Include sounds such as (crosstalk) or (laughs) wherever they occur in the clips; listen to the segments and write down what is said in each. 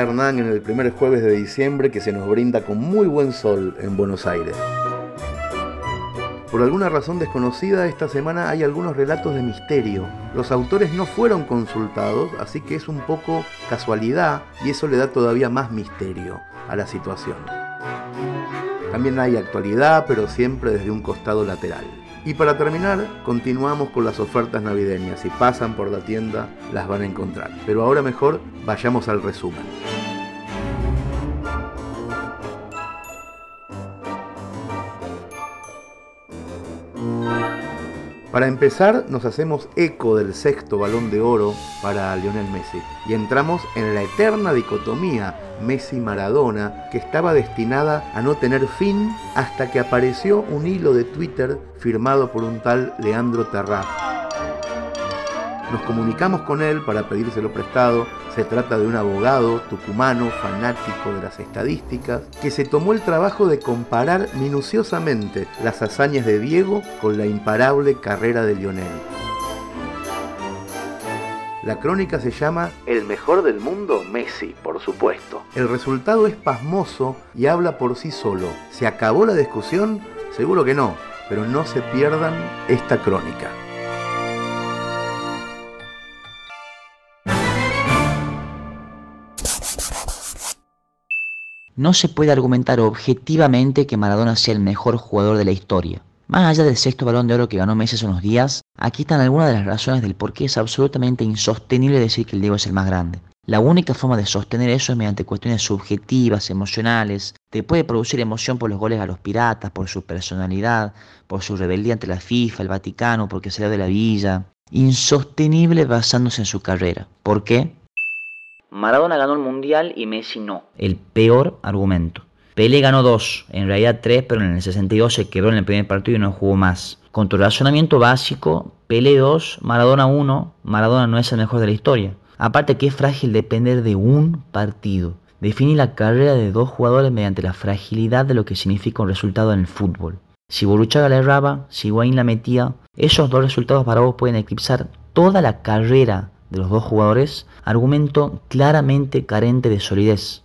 Hernán en el primer jueves de diciembre que se nos brinda con muy buen sol en Buenos Aires. Por alguna razón desconocida, esta semana hay algunos relatos de misterio. Los autores no fueron consultados, así que es un poco casualidad y eso le da todavía más misterio a la situación. También hay actualidad, pero siempre desde un costado lateral. Y para terminar, continuamos con las ofertas navideñas. Si pasan por la tienda, las van a encontrar. Pero ahora mejor vayamos al resumen. Para empezar, nos hacemos eco del sexto balón de oro para Lionel Messi. Y entramos en la eterna dicotomía Messi-Maradona que estaba destinada a no tener fin hasta que apareció un hilo de Twitter firmado por un tal Leandro Terraz nos comunicamos con él para pedírselo prestado. Se trata de un abogado tucumano, fanático de las estadísticas, que se tomó el trabajo de comparar minuciosamente las hazañas de Diego con la imparable carrera de Lionel. La crónica se llama El mejor del mundo, Messi, por supuesto. El resultado es pasmoso y habla por sí solo. ¿Se acabó la discusión? Seguro que no, pero no se pierdan esta crónica. No se puede argumentar objetivamente que Maradona sea el mejor jugador de la historia. Más allá del sexto balón de oro que ganó Messi hace unos días, aquí están algunas de las razones del por qué es absolutamente insostenible decir que el Diego es el más grande. La única forma de sostener eso es mediante cuestiones subjetivas, emocionales. Te puede producir emoción por los goles a los piratas, por su personalidad, por su rebeldía ante la FIFA, el Vaticano, porque salió de la villa. Insostenible basándose en su carrera. ¿Por qué? Maradona ganó el Mundial y Messi no. El peor argumento. Pelé ganó dos, en realidad tres, pero en el 62 se quebró en el primer partido y no jugó más. Con tu razonamiento básico, Pelé 2, Maradona 1, Maradona no es el mejor de la historia. Aparte que es frágil depender de un partido. Define la carrera de dos jugadores mediante la fragilidad de lo que significa un resultado en el fútbol. Si Boruchaga la erraba, si Wayne la metía, esos dos resultados para vos pueden eclipsar toda la carrera de los dos jugadores, argumento claramente carente de solidez.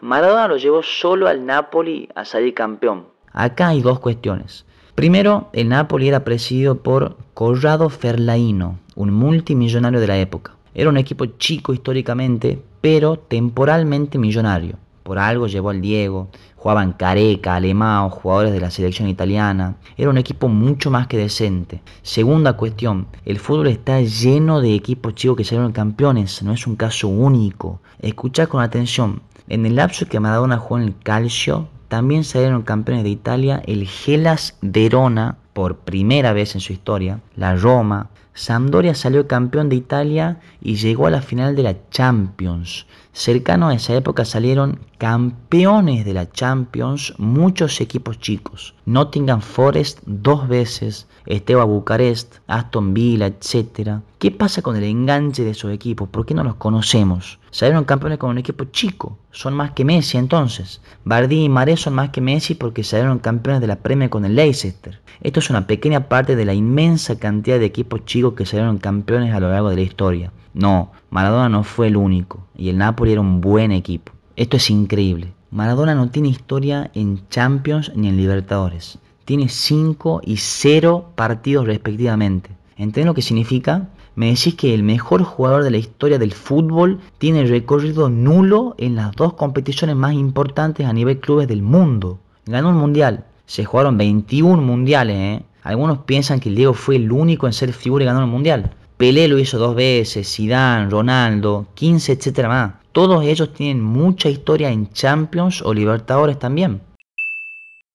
Maradona lo llevó solo al Napoli a salir campeón. Acá hay dos cuestiones. Primero, el Napoli era presidido por Corrado Ferlaino, un multimillonario de la época. Era un equipo chico históricamente, pero temporalmente millonario. Por algo llevó al Diego, jugaban Careca, Alemão, jugadores de la selección italiana. Era un equipo mucho más que decente. Segunda cuestión, el fútbol está lleno de equipos chicos que salieron campeones, no es un caso único. Escucha con atención, en el lapso que Maradona jugó en el Calcio, también salieron campeones de Italia el Gelas Verona por primera vez en su historia, la Roma, Sampdoria salió campeón de Italia y llegó a la final de la Champions. Cercano a esa época salieron campeones de la Champions muchos equipos chicos. Nottingham Forest dos veces, Esteba Bucarest, Aston Villa, etc. ¿Qué pasa con el enganche de esos equipos? ¿Por qué no los conocemos? Salieron campeones con un equipo chico, son más que Messi entonces. Bardi y Maré son más que Messi porque salieron campeones de la Premier con el Leicester. Esto es una pequeña parte de la inmensa cantidad de equipos chicos que salieron campeones a lo largo de la historia. No, Maradona no fue el único y el Napoli era un buen equipo. Esto es increíble. Maradona no tiene historia en Champions ni en Libertadores. Tiene 5 y 0 partidos respectivamente. ¿Entienden lo que significa? Me decís que el mejor jugador de la historia del fútbol tiene recorrido nulo en las dos competiciones más importantes a nivel clubes del mundo. Ganó un mundial. Se jugaron 21 mundiales, ¿eh? Algunos piensan que el Diego fue el único en ser figura y ganar un mundial. Pelé lo hizo dos veces, Zidane, Ronaldo, 15, etcétera más. Todos ellos tienen mucha historia en Champions o Libertadores también.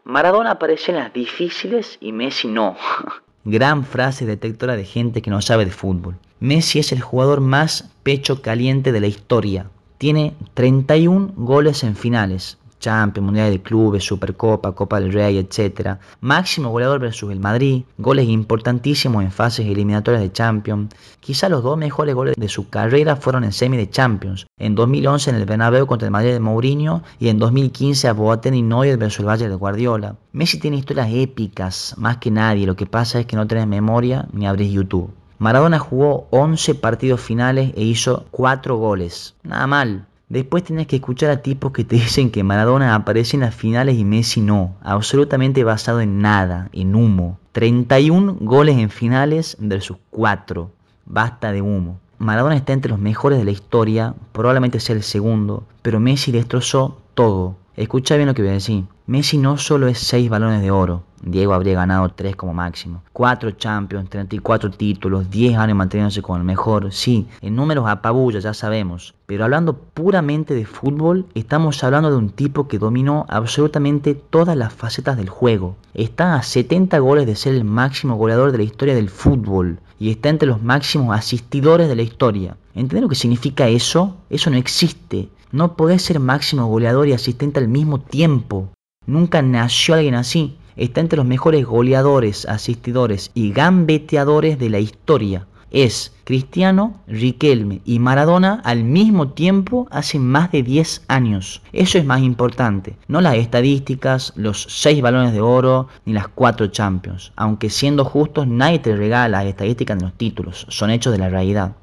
Maradona aparece en las difíciles y Messi no. (laughs) Gran frase detectora de gente que no sabe de fútbol. Messi es el jugador más pecho caliente de la historia. Tiene 31 goles en finales, Champions, Mundial de Clubes, Supercopa, Copa del Rey, etc. Máximo goleador versus el Madrid, goles importantísimos en fases eliminatorias de Champions. Quizá los dos mejores goles de su carrera fueron en semi de Champions, en 2011 en el Bernabéu contra el Madrid de Mourinho y en 2015 a Boateng y Neuer versus el Valle de Guardiola. Messi tiene historias épicas, más que nadie, lo que pasa es que no tenés memoria ni abrís YouTube. Maradona jugó 11 partidos finales e hizo 4 goles. Nada mal. Después tenés que escuchar a tipos que te (laughs) dicen que Maradona aparece en las finales y Messi no. Absolutamente basado en nada, en humo. 31 goles en finales versus 4. Basta de humo. Maradona está entre los mejores de la historia, probablemente sea el segundo, pero Messi destrozó todo. Escucha bien lo que voy a decir. Messi no solo es 6 balones de oro, Diego habría ganado 3 como máximo, 4 Champions, 34 títulos, 10 años manteniéndose con el mejor, sí, en números apabulla, ya sabemos, pero hablando puramente de fútbol, estamos hablando de un tipo que dominó absolutamente todas las facetas del juego. Está a 70 goles de ser el máximo goleador de la historia del fútbol y está entre los máximos asistidores de la historia. ¿Entendés lo que significa eso? Eso no existe. No podés ser máximo goleador y asistente al mismo tiempo. Nunca nació alguien así. Está entre los mejores goleadores, asistidores y gambeteadores de la historia. Es Cristiano, Riquelme y Maradona al mismo tiempo hace más de 10 años. Eso es más importante, no las estadísticas, los 6 balones de oro ni las 4 Champions. Aunque siendo justos, nadie te regala las estadísticas de los títulos, son hechos de la realidad.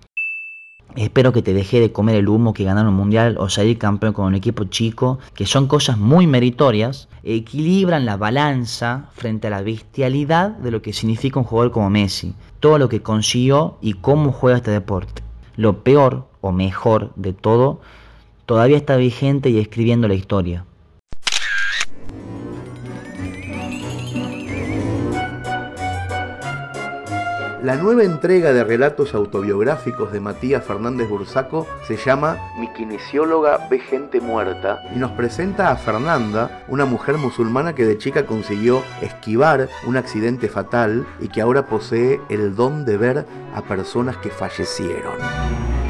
Espero que te deje de comer el humo que ganar un mundial o salir campeón con un equipo chico, que son cosas muy meritorias, equilibran la balanza frente a la bestialidad de lo que significa un jugador como Messi, todo lo que consiguió y cómo juega este deporte. Lo peor o mejor de todo, todavía está vigente y escribiendo la historia. La nueva entrega de relatos autobiográficos de Matías Fernández Bursaco se llama Mi kinesióloga ve gente muerta y nos presenta a Fernanda, una mujer musulmana que de chica consiguió esquivar un accidente fatal y que ahora posee el don de ver a personas que fallecieron.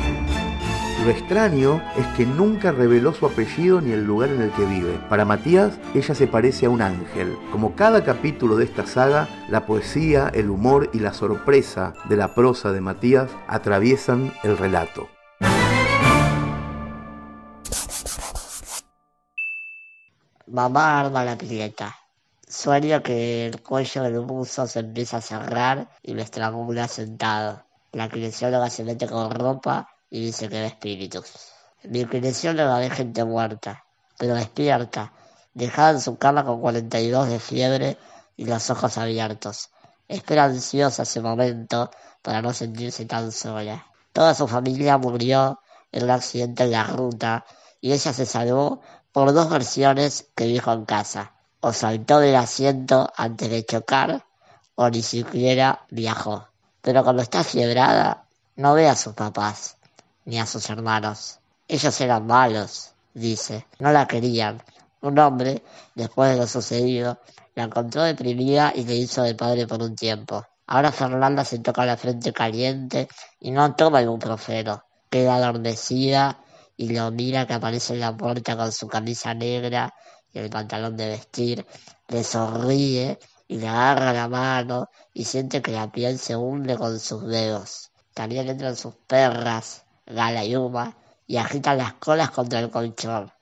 Lo extraño es que nunca reveló su apellido ni el lugar en el que vive. Para Matías, ella se parece a un ángel. Como cada capítulo de esta saga, la poesía, el humor y la sorpresa de la prosa de Matías atraviesan el relato. Mamá arma la pileta. Sueño que el cuello del buzo se empieza a cerrar y me estrangula sentado. La kinesióloga se mete con ropa y dice que ve espíritus. Mi kinesióloga ve gente muerta, pero despierta, dejada en su cama con 42 de fiebre y los ojos abiertos. Espera ansiosa ese momento para no sentirse tan sola. Toda su familia murió en un accidente en la ruta y ella se salvó por dos versiones que dijo en casa. O saltó del asiento antes de chocar o ni siquiera viajó. Pero cuando está fiebrada no ve a sus papás ni a sus hermanos. Ellos eran malos, dice, no la querían. Un hombre, después de lo sucedido, la encontró deprimida y le hizo de padre por un tiempo. Ahora Fernanda se toca la frente caliente y no toma el profero. Queda adormecida y lo mira que aparece en la puerta con su camisa negra y el pantalón de vestir. Le sonríe y le agarra la mano y siente que la piel se hunde con sus dedos. También entran sus perras, Gala y y agitan las colas contra el colchón.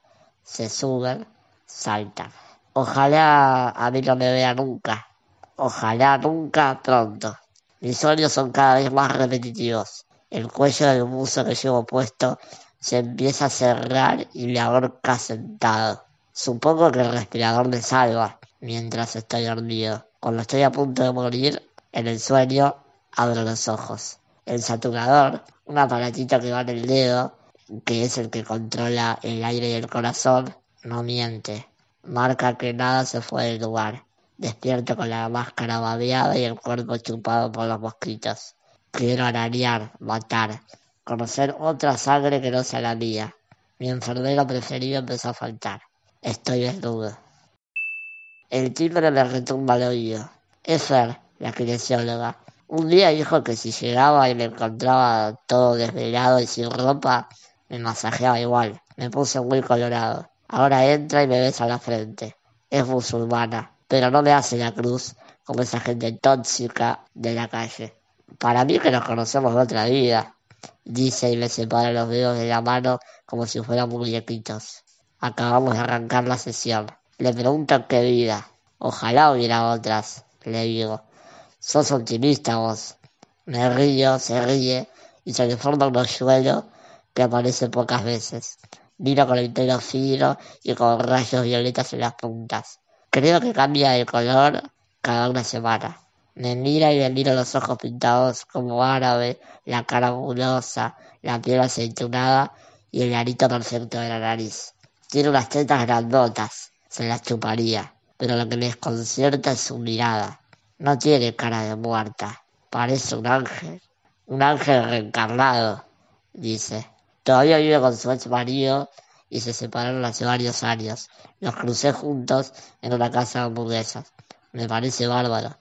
Se suben, saltan. Ojalá a mí no me vea nunca. Ojalá nunca pronto. Mis sueños son cada vez más repetitivos. El cuello del buzo que llevo puesto se empieza a cerrar y me ahorca sentado. Supongo que el respirador me salva mientras estoy dormido. Cuando estoy a punto de morir, en el sueño abro los ojos. El saturador un aparatito que va en el dedo, que es el que controla el aire y el corazón, no miente. Marca que nada se fue del lugar. Despierto con la máscara babeada y el cuerpo chupado por los mosquitos. Quiero arañar, matar, conocer otra sangre que no sea la mía. Mi enfermero preferido empezó a faltar. Estoy desnudo. El timbre me retumba al oído. Es la kinesióloga. Un día dijo que si llegaba y me encontraba todo desvelado y sin ropa, me masajeaba igual. Me puse muy colorado. Ahora entra y me besa la frente. Es musulmana, pero no me hace la cruz como esa gente tóxica de la calle. Para mí que nos conocemos de otra vida, dice y me separa los dedos de la mano como si fueran muñequitos. Acabamos de arrancar la sesión. Le pregunto qué vida. Ojalá hubiera otras, le digo. Sos optimista vos. Me río, se ríe y se le forma un hoyuelo que aparece pocas veces. Miro con el pelo fino y con rayos violetas en las puntas. Creo que cambia de color cada una semana. Me mira y me miro los ojos pintados como árabe, la cara angulosa, la piel aceitunada y el arito perfecto de la nariz. Tiene unas tetas grandotas, se las chuparía, pero lo que me desconcierta es su mirada. No tiene cara de muerta, parece un ángel, un ángel reencarnado, dice. Todavía vive con su ex marido y se separaron hace varios años. Los crucé juntos en una casa de hamburguesas. Me parece bárbaro.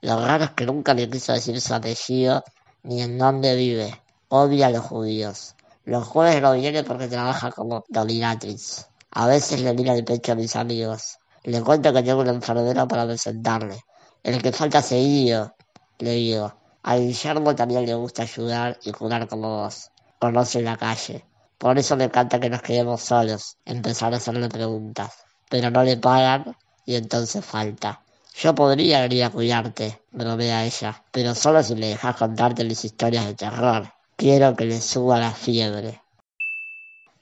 Lo raro es que nunca le quiso decir su apellido ni en dónde vive. Odia a los judíos. Los jueves no viene porque trabaja como dominatrix. A veces le mira el pecho a mis amigos. Le cuento que tengo una enfermera para presentarle. El que falta seguido, le digo. A Guillermo también le gusta ayudar y curar como vos. Conoce la calle. Por eso me encanta que nos quedemos solos, empezar a hacerle preguntas. Pero no le pagan y entonces falta. Yo podría venir a cuidarte, bromea ella, pero solo si me dejas contarte las historias de terror. Quiero que le suba la fiebre.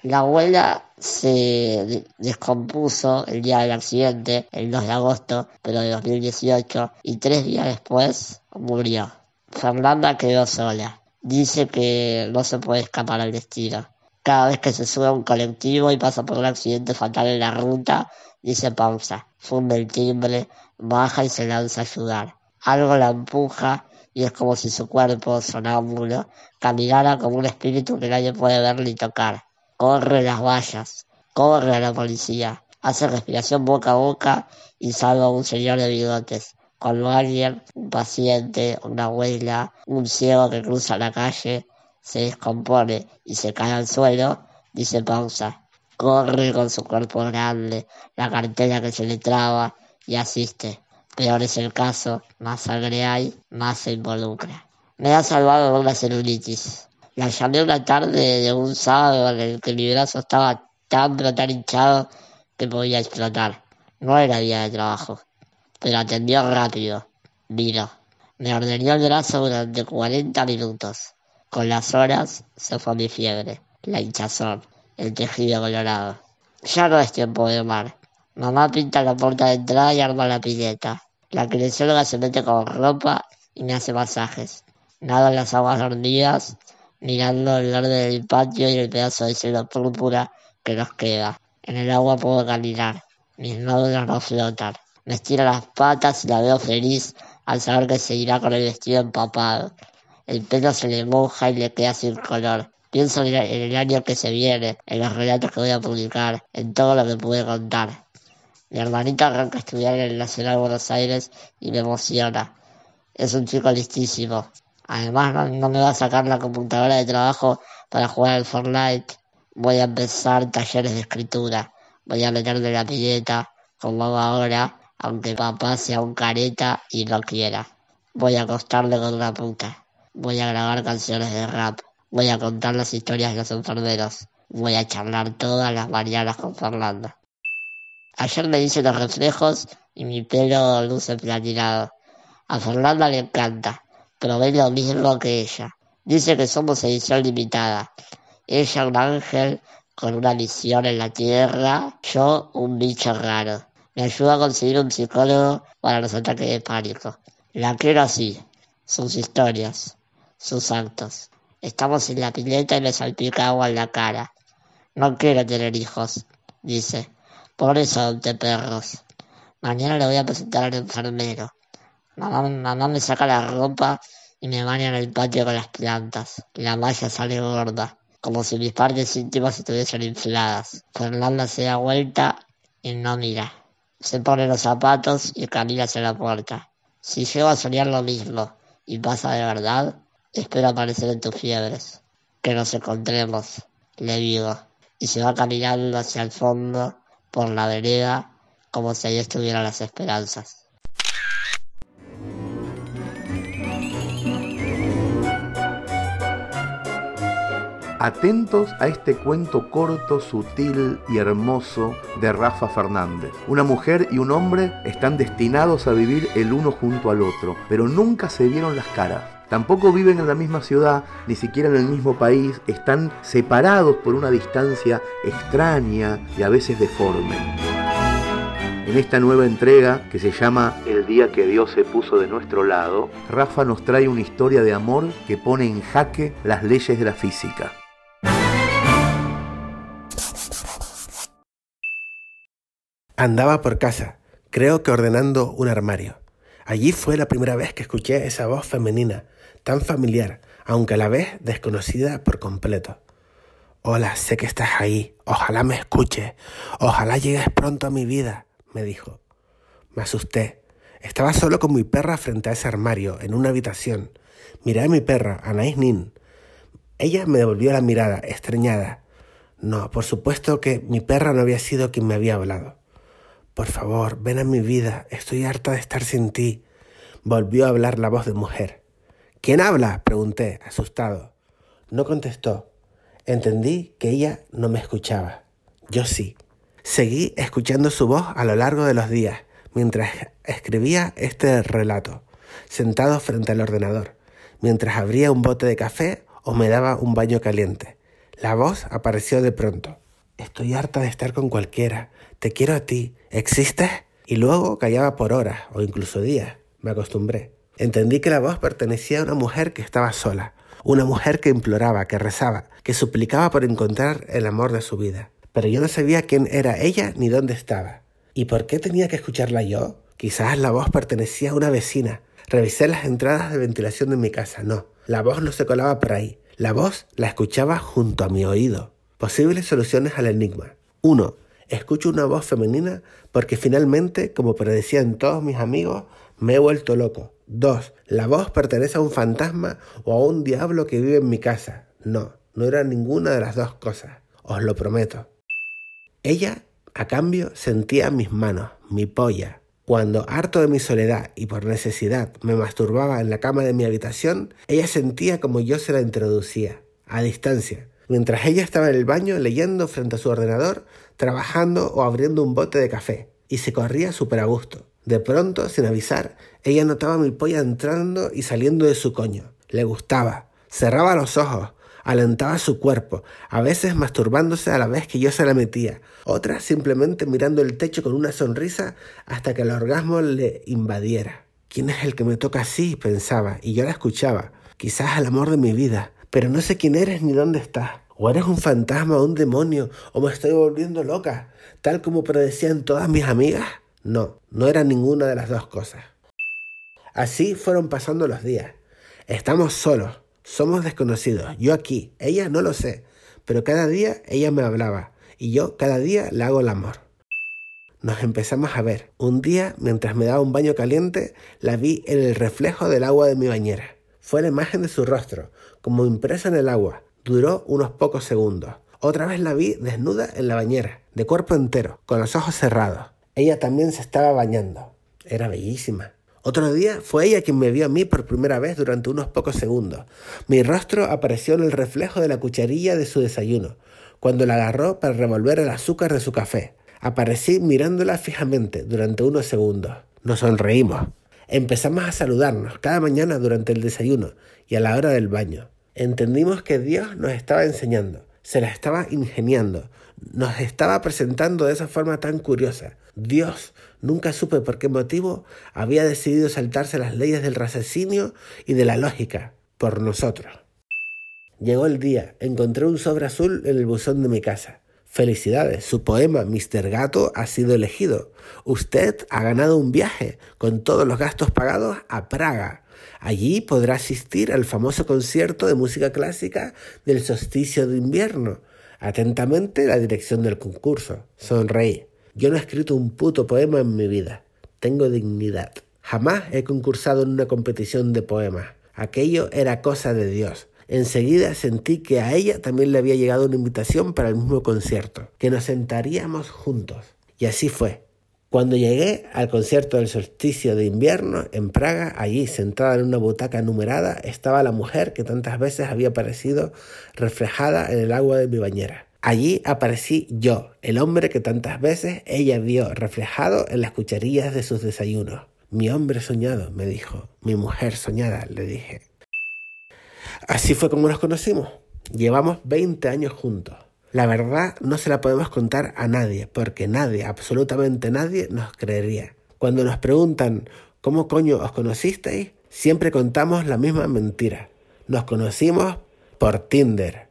La abuela se descompuso el día del accidente, el 2 de agosto, pero de 2018, y tres días después murió. Fernanda quedó sola. Dice que no se puede escapar al destino. Cada vez que se sube a un colectivo y pasa por un accidente fatal en la ruta, dice pausa, funde el timbre, baja y se lanza a ayudar. Algo la empuja y es como si su cuerpo, sonámbulo, caminara como un espíritu que nadie puede ver ni tocar. Corre las vallas, corre a la policía, hace respiración boca a boca y salva a un señor de bigotes. Cuando alguien, un paciente, una abuela, un ciego que cruza la calle, se descompone y se cae al suelo, dice pausa. Corre con su cuerpo grande, la cartera que se le traba y asiste. Peor es el caso, más sangre hay, más se involucra. Me ha salvado una celulitis. La llamé una tarde de un sábado en el que mi brazo estaba tan pero tan hinchado que podía explotar. No era día de trabajo, pero atendió rápido. Vino. Me ordenó el brazo durante 40 minutos. Con las horas se fue mi fiebre, la hinchazón, el tejido colorado. Ya no es tiempo de mar. Mamá pinta la puerta de entrada y arma la pileta. La kinesióloga se mete con ropa y me hace masajes. Nado en las aguas dormidas, mirando el verde del patio y el pedazo de cielo púrpura que nos queda. En el agua puedo caminar. Mis nódulos no flotan. Me estira las patas y la veo feliz al saber que se irá con el vestido empapado. El pelo se le moja y le queda sin color. Pienso en el año que se viene, en los relatos que voy a publicar, en todo lo que pude contar. Mi hermanita arranca a estudiar en el Nacional Buenos Aires y me emociona. Es un chico listísimo. Además no, me va a sacar la computadora de trabajo para jugar al Fortnite. Voy a empezar talleres de escritura. Voy a meterle la pileta, como hago ahora, aunque papá sea un careta y no quiera. Voy a acostarle con una puta. Voy a grabar canciones de rap. Voy a contar las historias de los enfermeros. Voy a charlar todas las mañanas con Fernanda. Ayer me hice los reflejos y mi pelo luce platinado. A Fernanda le encanta, pero ve lo mismo que ella. Dice que somos edición limitada. Ella un ángel con una misión en la tierra, yo un bicho raro. Me ayuda a conseguir un psicólogo para los ataques de pánico. La quiero así, sus historias, sus actos. Estamos en la pileta y me salpica agua en la cara. No quiero tener hijos, dice. Por eso de perros. Mañana le voy a presentar al enfermero. Mamá, mamá me saca la ropa y me baña en el patio con las plantas. La malla sale gorda, como si mis partes íntimas estuviesen infladas. Fernanda se da vuelta y no mira. Se pone los zapatos y camina hacia la puerta. Si llego a soñar lo mismo y pasa de verdad, espero aparecer en tus fiebres. Que nos encontremos, le digo. Y se va caminando hacia el fondo por la vereda como si ahí estuvieran las esperanzas. Atentos a este cuento corto, sutil y hermoso de Rafa Fernández. Una mujer y un hombre están destinados a vivir el uno junto al otro, pero nunca se vieron las caras Tampoco viven en la misma ciudad, ni siquiera en el mismo país, están separados por una distancia extraña y a veces deforme. En esta nueva entrega, que se llama El día que Dios se puso de nuestro lado, Rafa nos trae una historia de amor que pone en jaque las leyes de la física. Andaba por casa, creo que ordenando un armario. Allí fue la primera vez que escuché esa voz femenina, tan familiar, aunque a la vez desconocida por completo. Hola, sé que estás ahí. Ojalá me escuches. Ojalá llegues pronto a mi vida me dijo. Me asusté. Estaba solo con mi perra frente a ese armario, en una habitación. Miré a mi perra, Anaís Nin. Ella me devolvió la mirada, extrañada. No, por supuesto que mi perra no había sido quien me había hablado. Por favor, ven a mi vida, estoy harta de estar sin ti. Volvió a hablar la voz de mujer. ¿Quién habla? pregunté, asustado. No contestó. Entendí que ella no me escuchaba. Yo sí. Seguí escuchando su voz a lo largo de los días mientras escribía este relato, sentado frente al ordenador, mientras abría un bote de café o me daba un baño caliente. La voz apareció de pronto. Estoy harta de estar con cualquiera. Te quiero a ti. ¿Existes? Y luego callaba por horas o incluso días. Me acostumbré. Entendí que la voz pertenecía a una mujer que estaba sola, una mujer que imploraba, que rezaba, que suplicaba por encontrar el amor de su vida pero yo no sabía quién era ella ni dónde estaba. ¿Y por qué tenía que escucharla yo? Quizás la voz pertenecía a una vecina. Revisé las entradas de ventilación de mi casa. No, la voz no se colaba por ahí. La voz la escuchaba junto a mi oído. Posibles soluciones al enigma. 1. Escucho una voz femenina porque finalmente, como predecían todos mis amigos, me he vuelto loco. 2. La voz pertenece a un fantasma o a un diablo que vive en mi casa. No, no era ninguna de las dos cosas. Os lo prometo. Ella, a cambio, sentía mis manos, mi polla. Cuando, harto de mi soledad y por necesidad, me masturbaba en la cama de mi habitación, ella sentía como yo se la introducía, a distancia, mientras ella estaba en el baño leyendo frente a su ordenador, trabajando o abriendo un bote de café, y se corría súper a gusto. De pronto, sin avisar, ella notaba mi polla entrando y saliendo de su coño. Le gustaba. Cerraba los ojos, alentaba su cuerpo, a veces masturbándose a la vez que yo se la metía, otras simplemente mirando el techo con una sonrisa hasta que el orgasmo le invadiera. ¿Quién es el que me toca así? pensaba, y yo la escuchaba. Quizás el amor de mi vida, pero no sé quién eres ni dónde estás. O eres un fantasma o un demonio, o me estoy volviendo loca, tal como predecían todas mis amigas. No, no era ninguna de las dos cosas. Así fueron pasando los días. Estamos solos, somos desconocidos. Yo aquí, ella no lo sé, pero cada día ella me hablaba y yo cada día le hago el amor. Nos empezamos a ver. Un día, mientras me daba un baño caliente, la vi en el reflejo del agua de mi bañera. Fue la imagen de su rostro, como impresa en el agua. Duró unos pocos segundos. Otra vez la vi desnuda en la bañera, de cuerpo entero, con los ojos cerrados. Ella también se estaba bañando. Era bellísima. Otro día fue ella quien me vio a mí por primera vez durante unos pocos segundos. Mi rostro apareció en el reflejo de la cucharilla de su desayuno, cuando la agarró para revolver el azúcar de su café. Aparecí mirándola fijamente durante unos segundos. Nos sonreímos. Empezamos a saludarnos cada mañana durante el desayuno y a la hora del baño. Entendimos que Dios nos estaba enseñando, se la estaba ingeniando, nos estaba presentando de esa forma tan curiosa. Dios, nunca supe por qué motivo, había decidido saltarse las leyes del raciocinio y de la lógica por nosotros. Llegó el día, encontré un sobre azul en el buzón de mi casa. Felicidades, su poema Mr. Gato ha sido elegido. Usted ha ganado un viaje con todos los gastos pagados a Praga. Allí podrá asistir al famoso concierto de música clásica del solsticio de invierno Atentamente la dirección del concurso. Sonreí. Yo no he escrito un puto poema en mi vida. Tengo dignidad. Jamás he concursado en una competición de poemas. Aquello era cosa de Dios. Enseguida sentí que a ella también le había llegado una invitación para el mismo concierto, que nos sentaríamos juntos. Y así fue. Cuando llegué al concierto del solsticio de invierno en Praga, allí sentada en una butaca numerada, estaba la mujer que tantas veces había aparecido reflejada en el agua de mi bañera. Allí aparecí yo, el hombre que tantas veces ella vio reflejado en las cucharillas de sus desayunos. Mi hombre soñado, me dijo. Mi mujer soñada, le dije. Así fue como nos conocimos. Llevamos 20 años juntos. La verdad no se la podemos contar a nadie, porque nadie, absolutamente nadie, nos creería. Cuando nos preguntan cómo coño os conocisteis, siempre contamos la misma mentira. Nos conocimos por Tinder.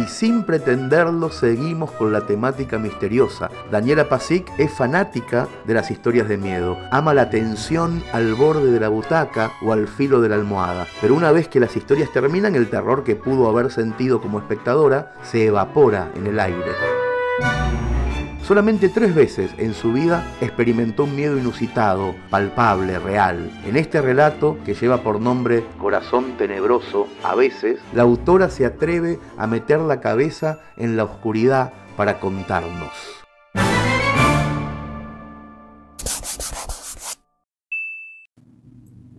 Y sin pretenderlo seguimos con la temática misteriosa. Daniela Pasic es fanática de las historias de miedo, ama la tensión al borde de la butaca o al filo de la almohada, pero una vez que las historias terminan el terror que pudo haber sentido como espectadora se evapora en el aire. Solamente tres veces en su vida experimentó un miedo inusitado, palpable, real. En este relato, que lleva por nombre Corazón Tenebroso, a veces, la autora se atreve a meter la cabeza en la oscuridad para contarnos.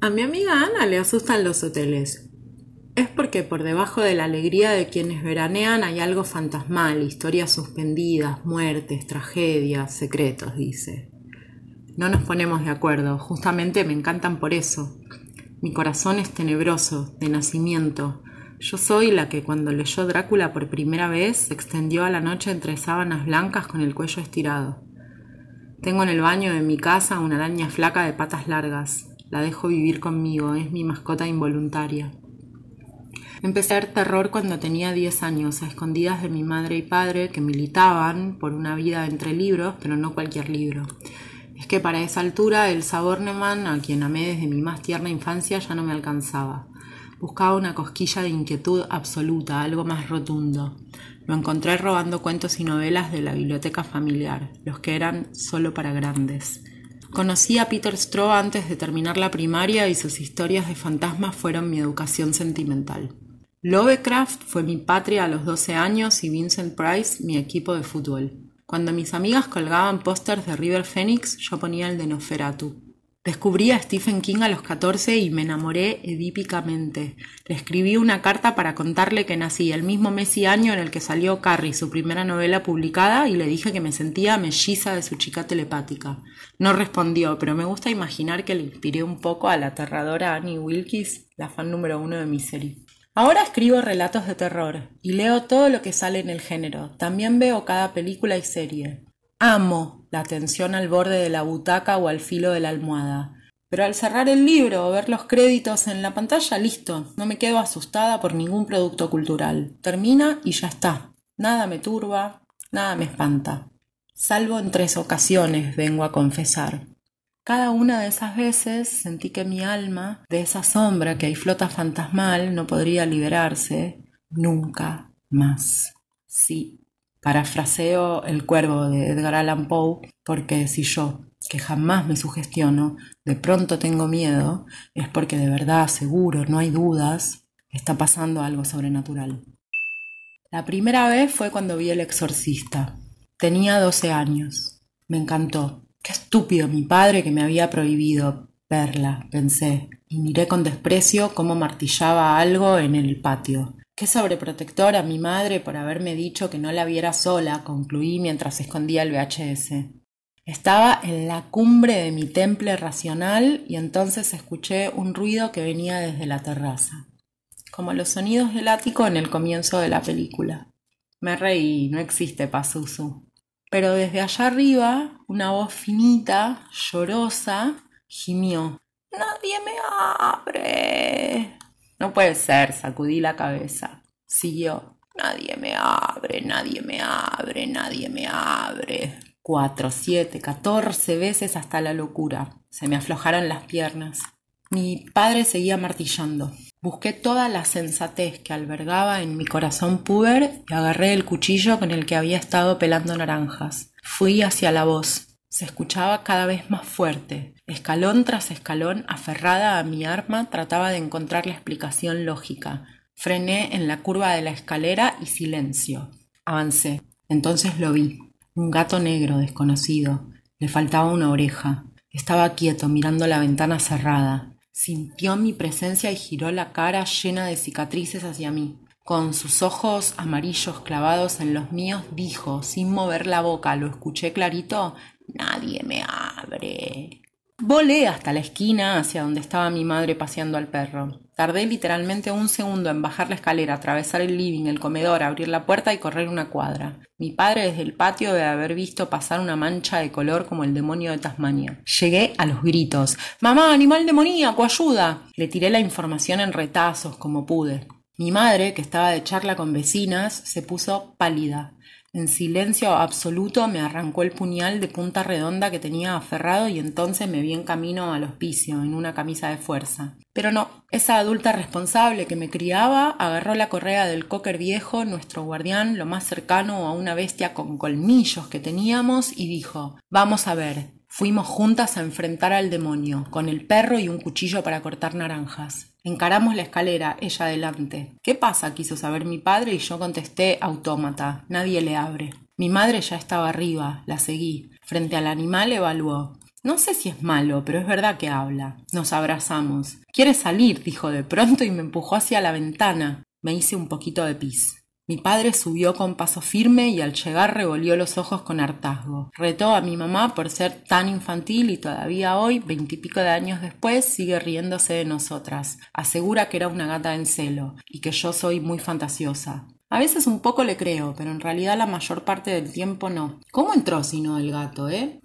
A mi amiga Ana le asustan los hoteles. Es porque por debajo de la alegría de quienes veranean hay algo fantasmal, historias suspendidas, muertes, tragedias, secretos, dice. No nos ponemos de acuerdo, justamente me encantan por eso. Mi corazón es tenebroso, de nacimiento. Yo soy la que cuando leyó Drácula por primera vez se extendió a la noche entre sábanas blancas con el cuello estirado. Tengo en el baño de mi casa una araña flaca de patas largas. La dejo vivir conmigo, es mi mascota involuntaria. Empecé a ver terror cuando tenía 10 años, a escondidas de mi madre y padre que militaban por una vida entre libros, pero no cualquier libro. Es que para esa altura el Saborneman, a quien amé desde mi más tierna infancia, ya no me alcanzaba. Buscaba una cosquilla de inquietud absoluta, algo más rotundo. Lo encontré robando cuentos y novelas de la biblioteca familiar, los que eran solo para grandes. Conocí a Peter Straw antes de terminar la primaria y sus historias de fantasmas fueron mi educación sentimental. Lovecraft fue mi patria a los 12 años y Vincent Price mi equipo de fútbol. Cuando mis amigas colgaban pósters de River Phoenix, yo ponía el de Noferatu. Descubrí a Stephen King a los 14 y me enamoré edípicamente. Le escribí una carta para contarle que nací el mismo mes y año en el que salió Carrie, su primera novela publicada, y le dije que me sentía melliza de su chica telepática. No respondió, pero me gusta imaginar que le inspiré un poco a la aterradora Annie Wilkes, la fan número uno de mi serie. Ahora escribo relatos de terror y leo todo lo que sale en el género. También veo cada película y serie. Amo la tensión al borde de la butaca o al filo de la almohada. Pero al cerrar el libro o ver los créditos en la pantalla, listo, no me quedo asustada por ningún producto cultural. Termina y ya está. Nada me turba, nada me espanta. Salvo en tres ocasiones, vengo a confesar. Cada una de esas veces sentí que mi alma, de esa sombra que ahí flota fantasmal, no podría liberarse nunca más. Sí, parafraseo El cuervo de Edgar Allan Poe, porque si yo, que jamás me sugestiono, de pronto tengo miedo, es porque de verdad, seguro, no hay dudas, está pasando algo sobrenatural. La primera vez fue cuando vi El Exorcista. Tenía 12 años. Me encantó. Qué estúpido mi padre que me había prohibido verla, pensé, y miré con desprecio cómo martillaba algo en el patio. Qué sobreprotectora mi madre por haberme dicho que no la viera sola, concluí mientras escondía el VHS. Estaba en la cumbre de mi temple racional y entonces escuché un ruido que venía desde la terraza, como los sonidos del ático en el comienzo de la película. Me reí, no existe Pazuzu. Pero desde allá arriba, una voz finita, llorosa, gimió. Nadie me abre. No puede ser, sacudí la cabeza. Siguió. Nadie me abre, nadie me abre, nadie me abre. Cuatro, siete, catorce veces hasta la locura. Se me aflojaron las piernas. Mi padre seguía martillando. Busqué toda la sensatez que albergaba en mi corazón puber y agarré el cuchillo con el que había estado pelando naranjas. Fui hacia la voz. Se escuchaba cada vez más fuerte. Escalón tras escalón, aferrada a mi arma, trataba de encontrar la explicación lógica. Frené en la curva de la escalera y silencio. Avancé. Entonces lo vi. Un gato negro desconocido. Le faltaba una oreja. Estaba quieto mirando la ventana cerrada. Sintió mi presencia y giró la cara llena de cicatrices hacia mí. Con sus ojos amarillos clavados en los míos, dijo, sin mover la boca, lo escuché clarito, Nadie me abre. Volé hasta la esquina hacia donde estaba mi madre paseando al perro. Tardé literalmente un segundo en bajar la escalera, atravesar el living, el comedor, abrir la puerta y correr una cuadra. Mi padre desde el patio debe haber visto pasar una mancha de color como el demonio de Tasmania. Llegué a los gritos. Mamá, animal demoníaco, ayuda. Le tiré la información en retazos como pude. Mi madre, que estaba de charla con vecinas, se puso pálida. En silencio absoluto me arrancó el puñal de punta redonda que tenía aferrado y entonces me vi en camino al hospicio, en una camisa de fuerza. Pero no, esa adulta responsable que me criaba agarró la correa del cocker viejo, nuestro guardián, lo más cercano a una bestia con colmillos que teníamos, y dijo Vamos a ver. Fuimos juntas a enfrentar al demonio, con el perro y un cuchillo para cortar naranjas. Encaramos la escalera, ella adelante. ¿Qué pasa? quiso saber mi padre y yo contesté autómata. Nadie le abre. Mi madre ya estaba arriba, la seguí. Frente al animal evaluó. No sé si es malo, pero es verdad que habla. Nos abrazamos. Quiere salir, dijo de pronto y me empujó hacia la ventana. Me hice un poquito de pis. Mi padre subió con paso firme y al llegar revolvió los ojos con hartazgo. Retó a mi mamá por ser tan infantil y todavía hoy, veintipico de años después, sigue riéndose de nosotras. Asegura que era una gata en celo y que yo soy muy fantasiosa. A veces un poco le creo, pero en realidad la mayor parte del tiempo no. ¿Cómo entró si no el gato, eh?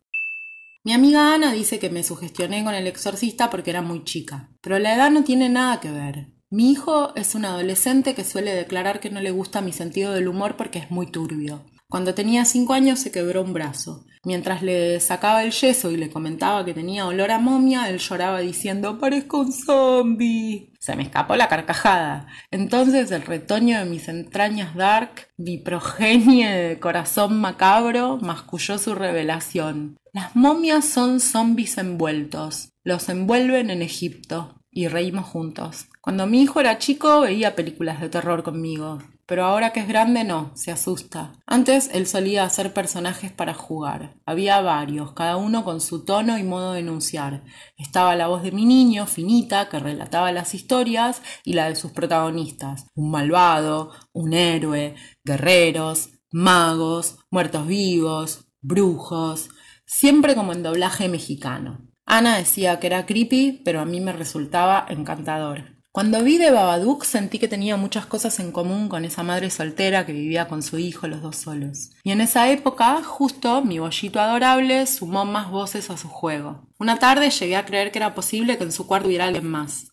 Mi amiga Ana dice que me sugestioné con el exorcista porque era muy chica, pero la edad no tiene nada que ver. Mi hijo es un adolescente que suele declarar que no le gusta mi sentido del humor porque es muy turbio. Cuando tenía cinco años se quebró un brazo. Mientras le sacaba el yeso y le comentaba que tenía olor a momia, él lloraba diciendo parezco un zombie. Se me escapó la carcajada. Entonces el retoño de mis entrañas dark, mi progenie de corazón macabro, masculló su revelación. Las momias son zombies envueltos. Los envuelven en Egipto. Y reímos juntos. Cuando mi hijo era chico veía películas de terror conmigo, pero ahora que es grande no, se asusta. Antes él solía hacer personajes para jugar. Había varios, cada uno con su tono y modo de enunciar. Estaba la voz de mi niño, finita, que relataba las historias, y la de sus protagonistas. Un malvado, un héroe, guerreros, magos, muertos vivos, brujos, siempre como en doblaje mexicano. Ana decía que era creepy, pero a mí me resultaba encantador. Cuando vi de Babadook sentí que tenía muchas cosas en común con esa madre soltera que vivía con su hijo los dos solos. Y en esa época, justo, mi bollito adorable sumó más voces a su juego. Una tarde llegué a creer que era posible que en su cuarto hubiera alguien más.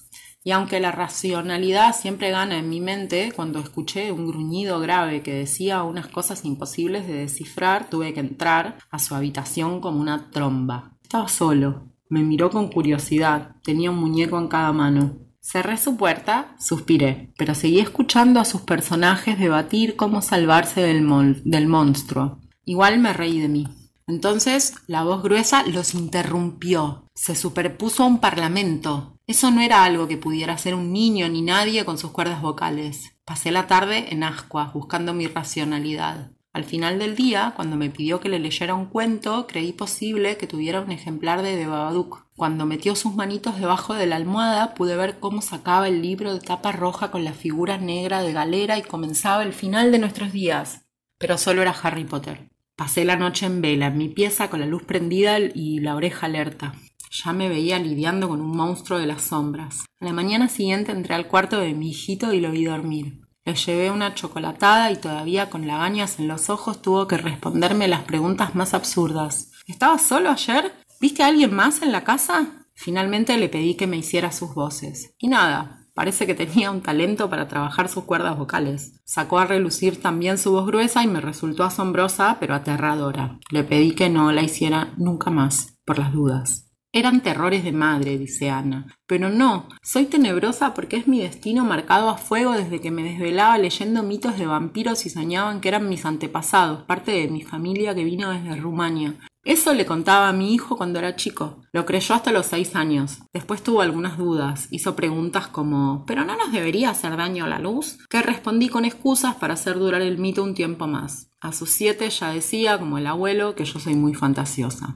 Y aunque la racionalidad siempre gana en mi mente, cuando escuché un gruñido grave que decía unas cosas imposibles de descifrar, tuve que entrar a su habitación como una tromba. Estaba solo. Me miró con curiosidad. Tenía un muñeco en cada mano. Cerré su puerta, suspiré, pero seguí escuchando a sus personajes debatir cómo salvarse del, del monstruo. Igual me reí de mí. Entonces la voz gruesa los interrumpió. Se superpuso a un parlamento. Eso no era algo que pudiera hacer un niño ni nadie con sus cuerdas vocales. Pasé la tarde en ascuas, buscando mi racionalidad. Al final del día, cuando me pidió que le leyera un cuento, creí posible que tuviera un ejemplar de The Babadook. Cuando metió sus manitos debajo de la almohada, pude ver cómo sacaba el libro de tapa roja con la figura negra de galera y comenzaba el final de nuestros días. Pero solo era Harry Potter. Pasé la noche en vela, en mi pieza con la luz prendida y la oreja alerta. Ya me veía lidiando con un monstruo de las sombras. A la mañana siguiente entré al cuarto de mi hijito y lo vi dormir. Le llevé una chocolatada y todavía con lagañas en los ojos tuvo que responderme las preguntas más absurdas. ¿Estabas solo ayer? ¿Viste a alguien más en la casa? Finalmente le pedí que me hiciera sus voces. Y nada, parece que tenía un talento para trabajar sus cuerdas vocales. Sacó a relucir también su voz gruesa y me resultó asombrosa pero aterradora. Le pedí que no la hiciera nunca más, por las dudas. Eran terrores de madre, dice Ana. Pero no, soy tenebrosa porque es mi destino marcado a fuego desde que me desvelaba leyendo mitos de vampiros y soñaban que eran mis antepasados, parte de mi familia que vino desde Rumania. Eso le contaba a mi hijo cuando era chico. Lo creyó hasta los seis años. Después tuvo algunas dudas. Hizo preguntas como ¿pero no nos debería hacer daño la luz? Que respondí con excusas para hacer durar el mito un tiempo más. A sus siete ya decía, como el abuelo, que yo soy muy fantasiosa.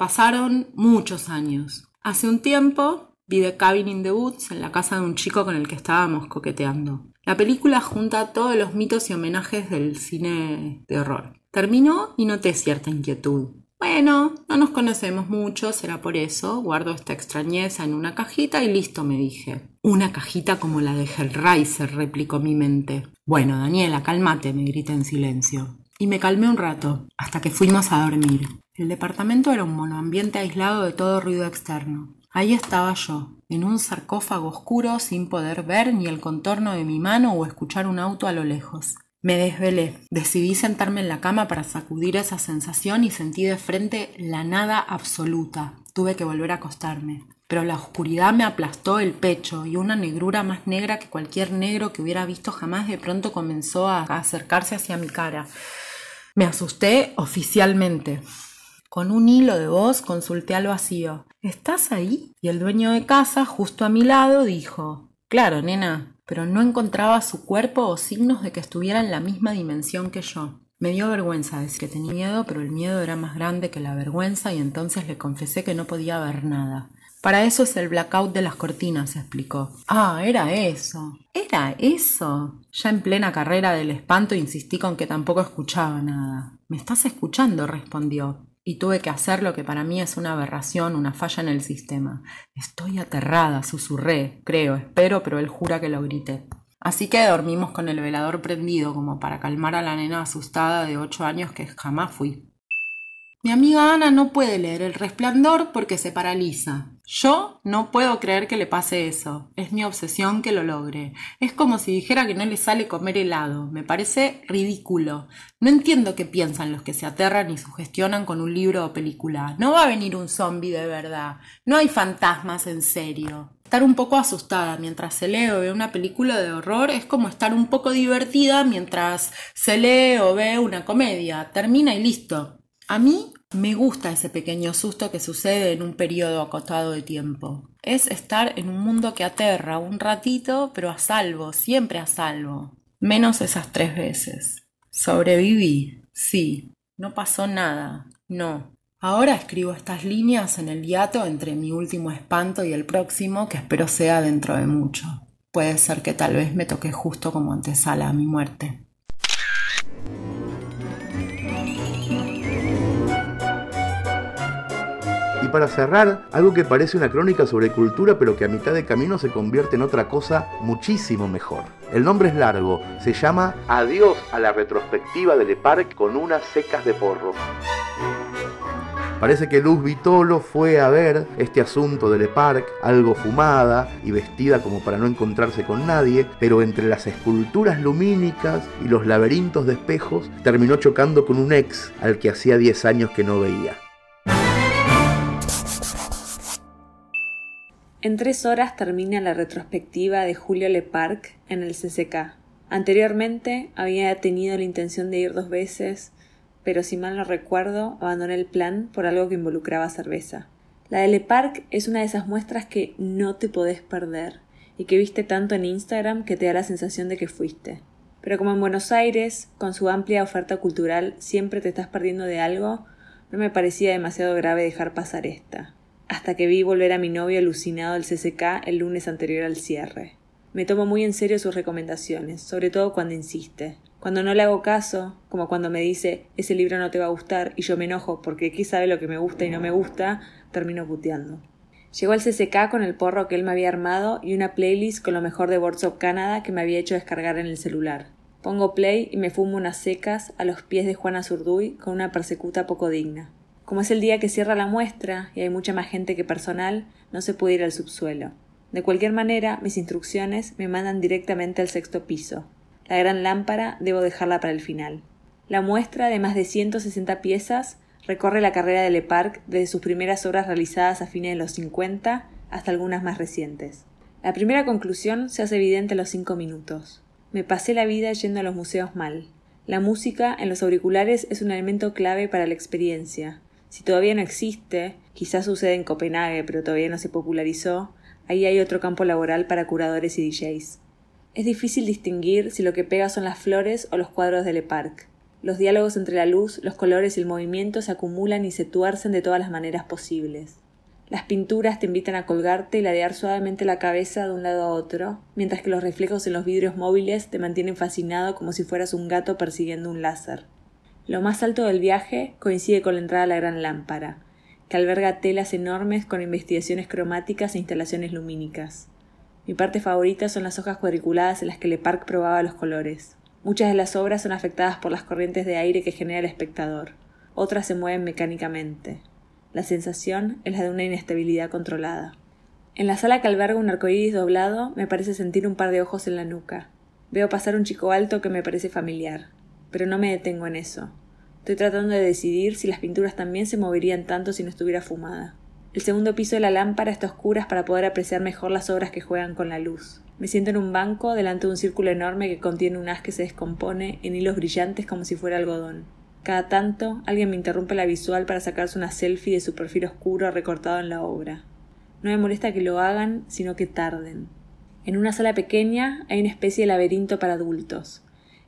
Pasaron muchos años. Hace un tiempo vi The Cabin in the Woods en la casa de un chico con el que estábamos coqueteando. La película junta todos los mitos y homenajes del cine de horror. Terminó y noté cierta inquietud. Bueno, no nos conocemos mucho, será por eso. Guardo esta extrañeza en una cajita y listo, me dije. Una cajita como la de Hellraiser, replicó mi mente. Bueno, Daniela, cálmate, me grité en silencio. Y me calmé un rato, hasta que fuimos a dormir. El departamento era un monoambiente aislado de todo ruido externo. Ahí estaba yo, en un sarcófago oscuro sin poder ver ni el contorno de mi mano o escuchar un auto a lo lejos. Me desvelé, decidí sentarme en la cama para sacudir esa sensación y sentí de frente la nada absoluta. Tuve que volver a acostarme. Pero la oscuridad me aplastó el pecho y una negrura más negra que cualquier negro que hubiera visto jamás de pronto comenzó a acercarse hacia mi cara. Me asusté oficialmente. Con un hilo de voz consulté al vacío. ¿Estás ahí? Y el dueño de casa, justo a mi lado, dijo Claro, nena, pero no encontraba su cuerpo o signos de que estuviera en la misma dimensión que yo. Me dio vergüenza decir que tenía miedo, pero el miedo era más grande que la vergüenza y entonces le confesé que no podía ver nada. Para eso es el blackout de las cortinas, explicó. Ah, era eso. Era eso. Ya en plena carrera del espanto insistí con que tampoco escuchaba nada. ¿Me estás escuchando? respondió y tuve que hacer lo que para mí es una aberración, una falla en el sistema. Estoy aterrada, susurré, creo, espero, pero él jura que lo grité. Así que dormimos con el velador prendido como para calmar a la nena asustada de ocho años que jamás fui. Mi amiga Ana no puede leer El Resplandor porque se paraliza. Yo no puedo creer que le pase eso. Es mi obsesión que lo logre. Es como si dijera que no le sale comer helado. Me parece ridículo. No entiendo qué piensan los que se aterran y sugestionan con un libro o película. No va a venir un zombie de verdad. No hay fantasmas en serio. Estar un poco asustada mientras se lee o ve una película de horror es como estar un poco divertida mientras se lee o ve una comedia. Termina y listo. A mí me gusta ese pequeño susto que sucede en un periodo acotado de tiempo. Es estar en un mundo que aterra un ratito, pero a salvo, siempre a salvo. Menos esas tres veces. Sobreviví, sí. No pasó nada, no. Ahora escribo estas líneas en el hiato entre mi último espanto y el próximo, que espero sea dentro de mucho. Puede ser que tal vez me toque justo como antesala a mi muerte. Para cerrar, algo que parece una crónica sobre cultura, pero que a mitad de camino se convierte en otra cosa muchísimo mejor. El nombre es largo, se llama Adiós a la retrospectiva del EPARC con unas secas de porro. Parece que Luz Vitolo fue a ver este asunto del EPARC, algo fumada y vestida como para no encontrarse con nadie, pero entre las esculturas lumínicas y los laberintos de espejos terminó chocando con un ex al que hacía 10 años que no veía. En tres horas termina la retrospectiva de Julio Leparc en el CCK. Anteriormente había tenido la intención de ir dos veces, pero si mal no recuerdo, abandoné el plan por algo que involucraba cerveza. La de Leparc es una de esas muestras que no te podés perder y que viste tanto en Instagram que te da la sensación de que fuiste. Pero como en Buenos Aires, con su amplia oferta cultural, siempre te estás perdiendo de algo, no me parecía demasiado grave dejar pasar esta hasta que vi volver a mi novio alucinado al CCK el lunes anterior al cierre. Me tomo muy en serio sus recomendaciones, sobre todo cuando insiste. Cuando no le hago caso, como cuando me dice ese libro no te va a gustar y yo me enojo porque aquí sabe lo que me gusta y no me gusta, termino puteando. Llegó al CCK con el porro que él me había armado y una playlist con lo mejor de Boards of Canada que me había hecho descargar en el celular. Pongo play y me fumo unas secas a los pies de Juana Zurduy con una persecuta poco digna. Como es el día que cierra la muestra y hay mucha más gente que personal, no se puede ir al subsuelo. De cualquier manera, mis instrucciones me mandan directamente al sexto piso. La gran lámpara debo dejarla para el final. La muestra de más de 160 piezas recorre la carrera de Le Parc desde sus primeras obras realizadas a fines de los 50 hasta algunas más recientes. La primera conclusión se hace evidente a los cinco minutos. Me pasé la vida yendo a los museos mal. La música en los auriculares es un elemento clave para la experiencia. Si todavía no existe, quizás sucede en Copenhague, pero todavía no se popularizó, ahí hay otro campo laboral para curadores y DJs. Es difícil distinguir si lo que pega son las flores o los cuadros de Le Parc. Los diálogos entre la luz, los colores y el movimiento se acumulan y se tuercen de todas las maneras posibles. Las pinturas te invitan a colgarte y ladear suavemente la cabeza de un lado a otro, mientras que los reflejos en los vidrios móviles te mantienen fascinado como si fueras un gato persiguiendo un láser. Lo más alto del viaje coincide con la entrada a la gran lámpara, que alberga telas enormes con investigaciones cromáticas e instalaciones lumínicas. Mi parte favorita son las hojas cuadriculadas en las que Le Parc probaba los colores. Muchas de las obras son afectadas por las corrientes de aire que genera el espectador. Otras se mueven mecánicamente. La sensación es la de una inestabilidad controlada. En la sala que alberga un arcoíris doblado me parece sentir un par de ojos en la nuca. Veo pasar un chico alto que me parece familiar, pero no me detengo en eso. Estoy tratando de decidir si las pinturas también se moverían tanto si no estuviera fumada. El segundo piso de la lámpara está a oscuras para poder apreciar mejor las obras que juegan con la luz. Me siento en un banco delante de un círculo enorme que contiene un haz que se descompone en hilos brillantes como si fuera algodón. Cada tanto alguien me interrumpe la visual para sacarse una selfie de su perfil oscuro recortado en la obra. No me molesta que lo hagan, sino que tarden. En una sala pequeña hay una especie de laberinto para adultos.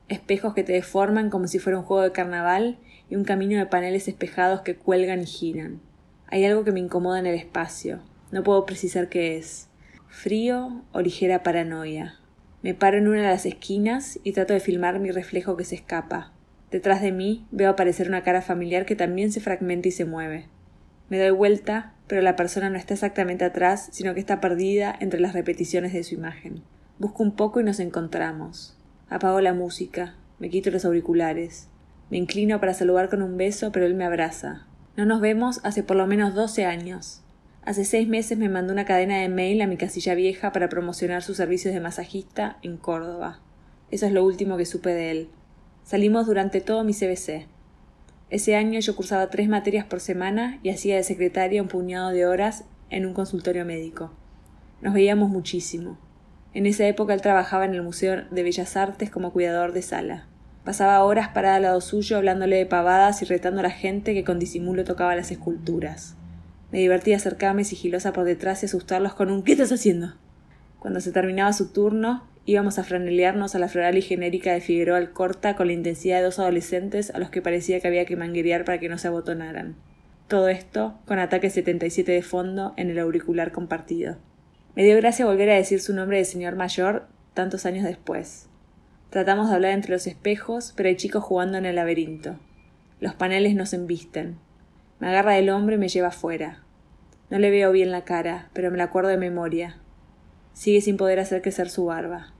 Espejos que te deforman como si fuera un juego de carnaval y un camino de paneles espejados que cuelgan y giran. Hay algo que me incomoda en el espacio. No puedo precisar qué es. Frío o ligera paranoia. Me paro en una de las esquinas y trato de filmar mi reflejo que se escapa. Detrás de mí veo aparecer una cara familiar que también se fragmenta y se mueve. Me doy vuelta, pero la persona no está exactamente atrás, sino que está perdida entre las repeticiones de su imagen. Busco un poco y nos encontramos. Apago la música, me quito los auriculares. Me inclino para saludar con un beso, pero él me abraza. No nos vemos hace por lo menos doce años. Hace seis meses me mandó una cadena de mail a mi casilla vieja para promocionar sus servicios de masajista en Córdoba. Eso es lo último que supe de él. Salimos durante todo mi CBC. Ese año yo cursaba tres materias por semana y hacía de secretaria un puñado de horas en un consultorio médico. Nos veíamos muchísimo. En esa época él trabajaba en el Museo de Bellas Artes como cuidador de sala. Pasaba horas parada al lado suyo hablándole de pavadas y retando a la gente que con disimulo tocaba las esculturas. Me divertía acercarme sigilosa por detrás y asustarlos con un ¿Qué estás haciendo? Cuando se terminaba su turno, Íbamos a franelearnos a la floral y genérica de Figueroa Alcorta con la intensidad de dos adolescentes a los que parecía que había que manguerear para que no se abotonaran. Todo esto con ataque 77 de fondo en el auricular compartido. Me dio gracia volver a decir su nombre de señor mayor tantos años después. Tratamos de hablar entre los espejos, pero hay chicos jugando en el laberinto. Los paneles nos embisten. Me agarra del hombro y me lleva afuera. No le veo bien la cara, pero me la acuerdo de memoria. Sigue sin poder hacer crecer su barba.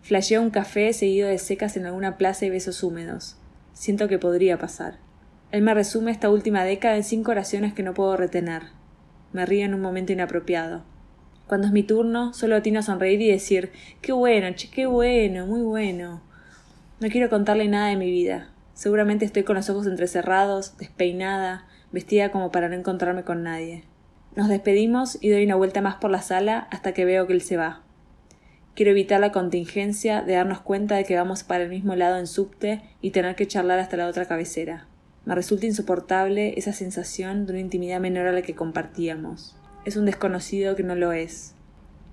Flasheo un café seguido de secas en alguna plaza y besos húmedos. Siento que podría pasar. Él me resume esta última década en cinco oraciones que no puedo retener. Me río en un momento inapropiado. Cuando es mi turno, solo atino a sonreír y decir Qué bueno, che, qué bueno, muy bueno. No quiero contarle nada de mi vida. Seguramente estoy con los ojos entrecerrados, despeinada, vestida como para no encontrarme con nadie. Nos despedimos y doy una vuelta más por la sala hasta que veo que él se va. Quiero evitar la contingencia de darnos cuenta de que vamos para el mismo lado en subte y tener que charlar hasta la otra cabecera. Me resulta insoportable esa sensación de una intimidad menor a la que compartíamos. Es un desconocido que no lo es.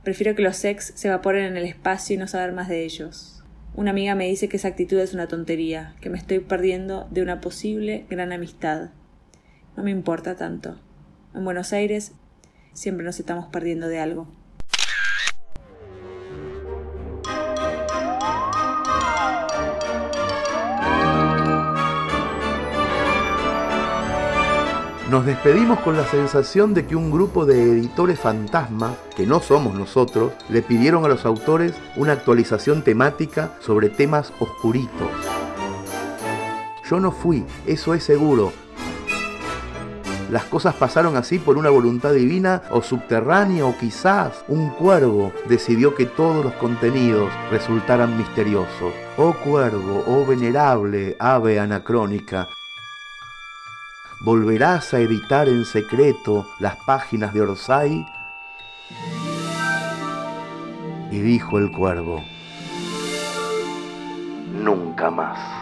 Prefiero que los ex se evaporen en el espacio y no saber más de ellos. Una amiga me dice que esa actitud es una tontería, que me estoy perdiendo de una posible gran amistad. No me importa tanto. En Buenos Aires siempre nos estamos perdiendo de algo. Nos despedimos con la sensación de que un grupo de editores fantasma, que no somos nosotros, le pidieron a los autores una actualización temática sobre temas oscuritos. Yo no fui, eso es seguro. Las cosas pasaron así por una voluntad divina o subterránea o quizás un cuervo decidió que todos los contenidos resultaran misteriosos. Oh cuervo, oh venerable ave anacrónica, volverás a editar en secreto las páginas de Orsay? Y dijo el cuervo, nunca más.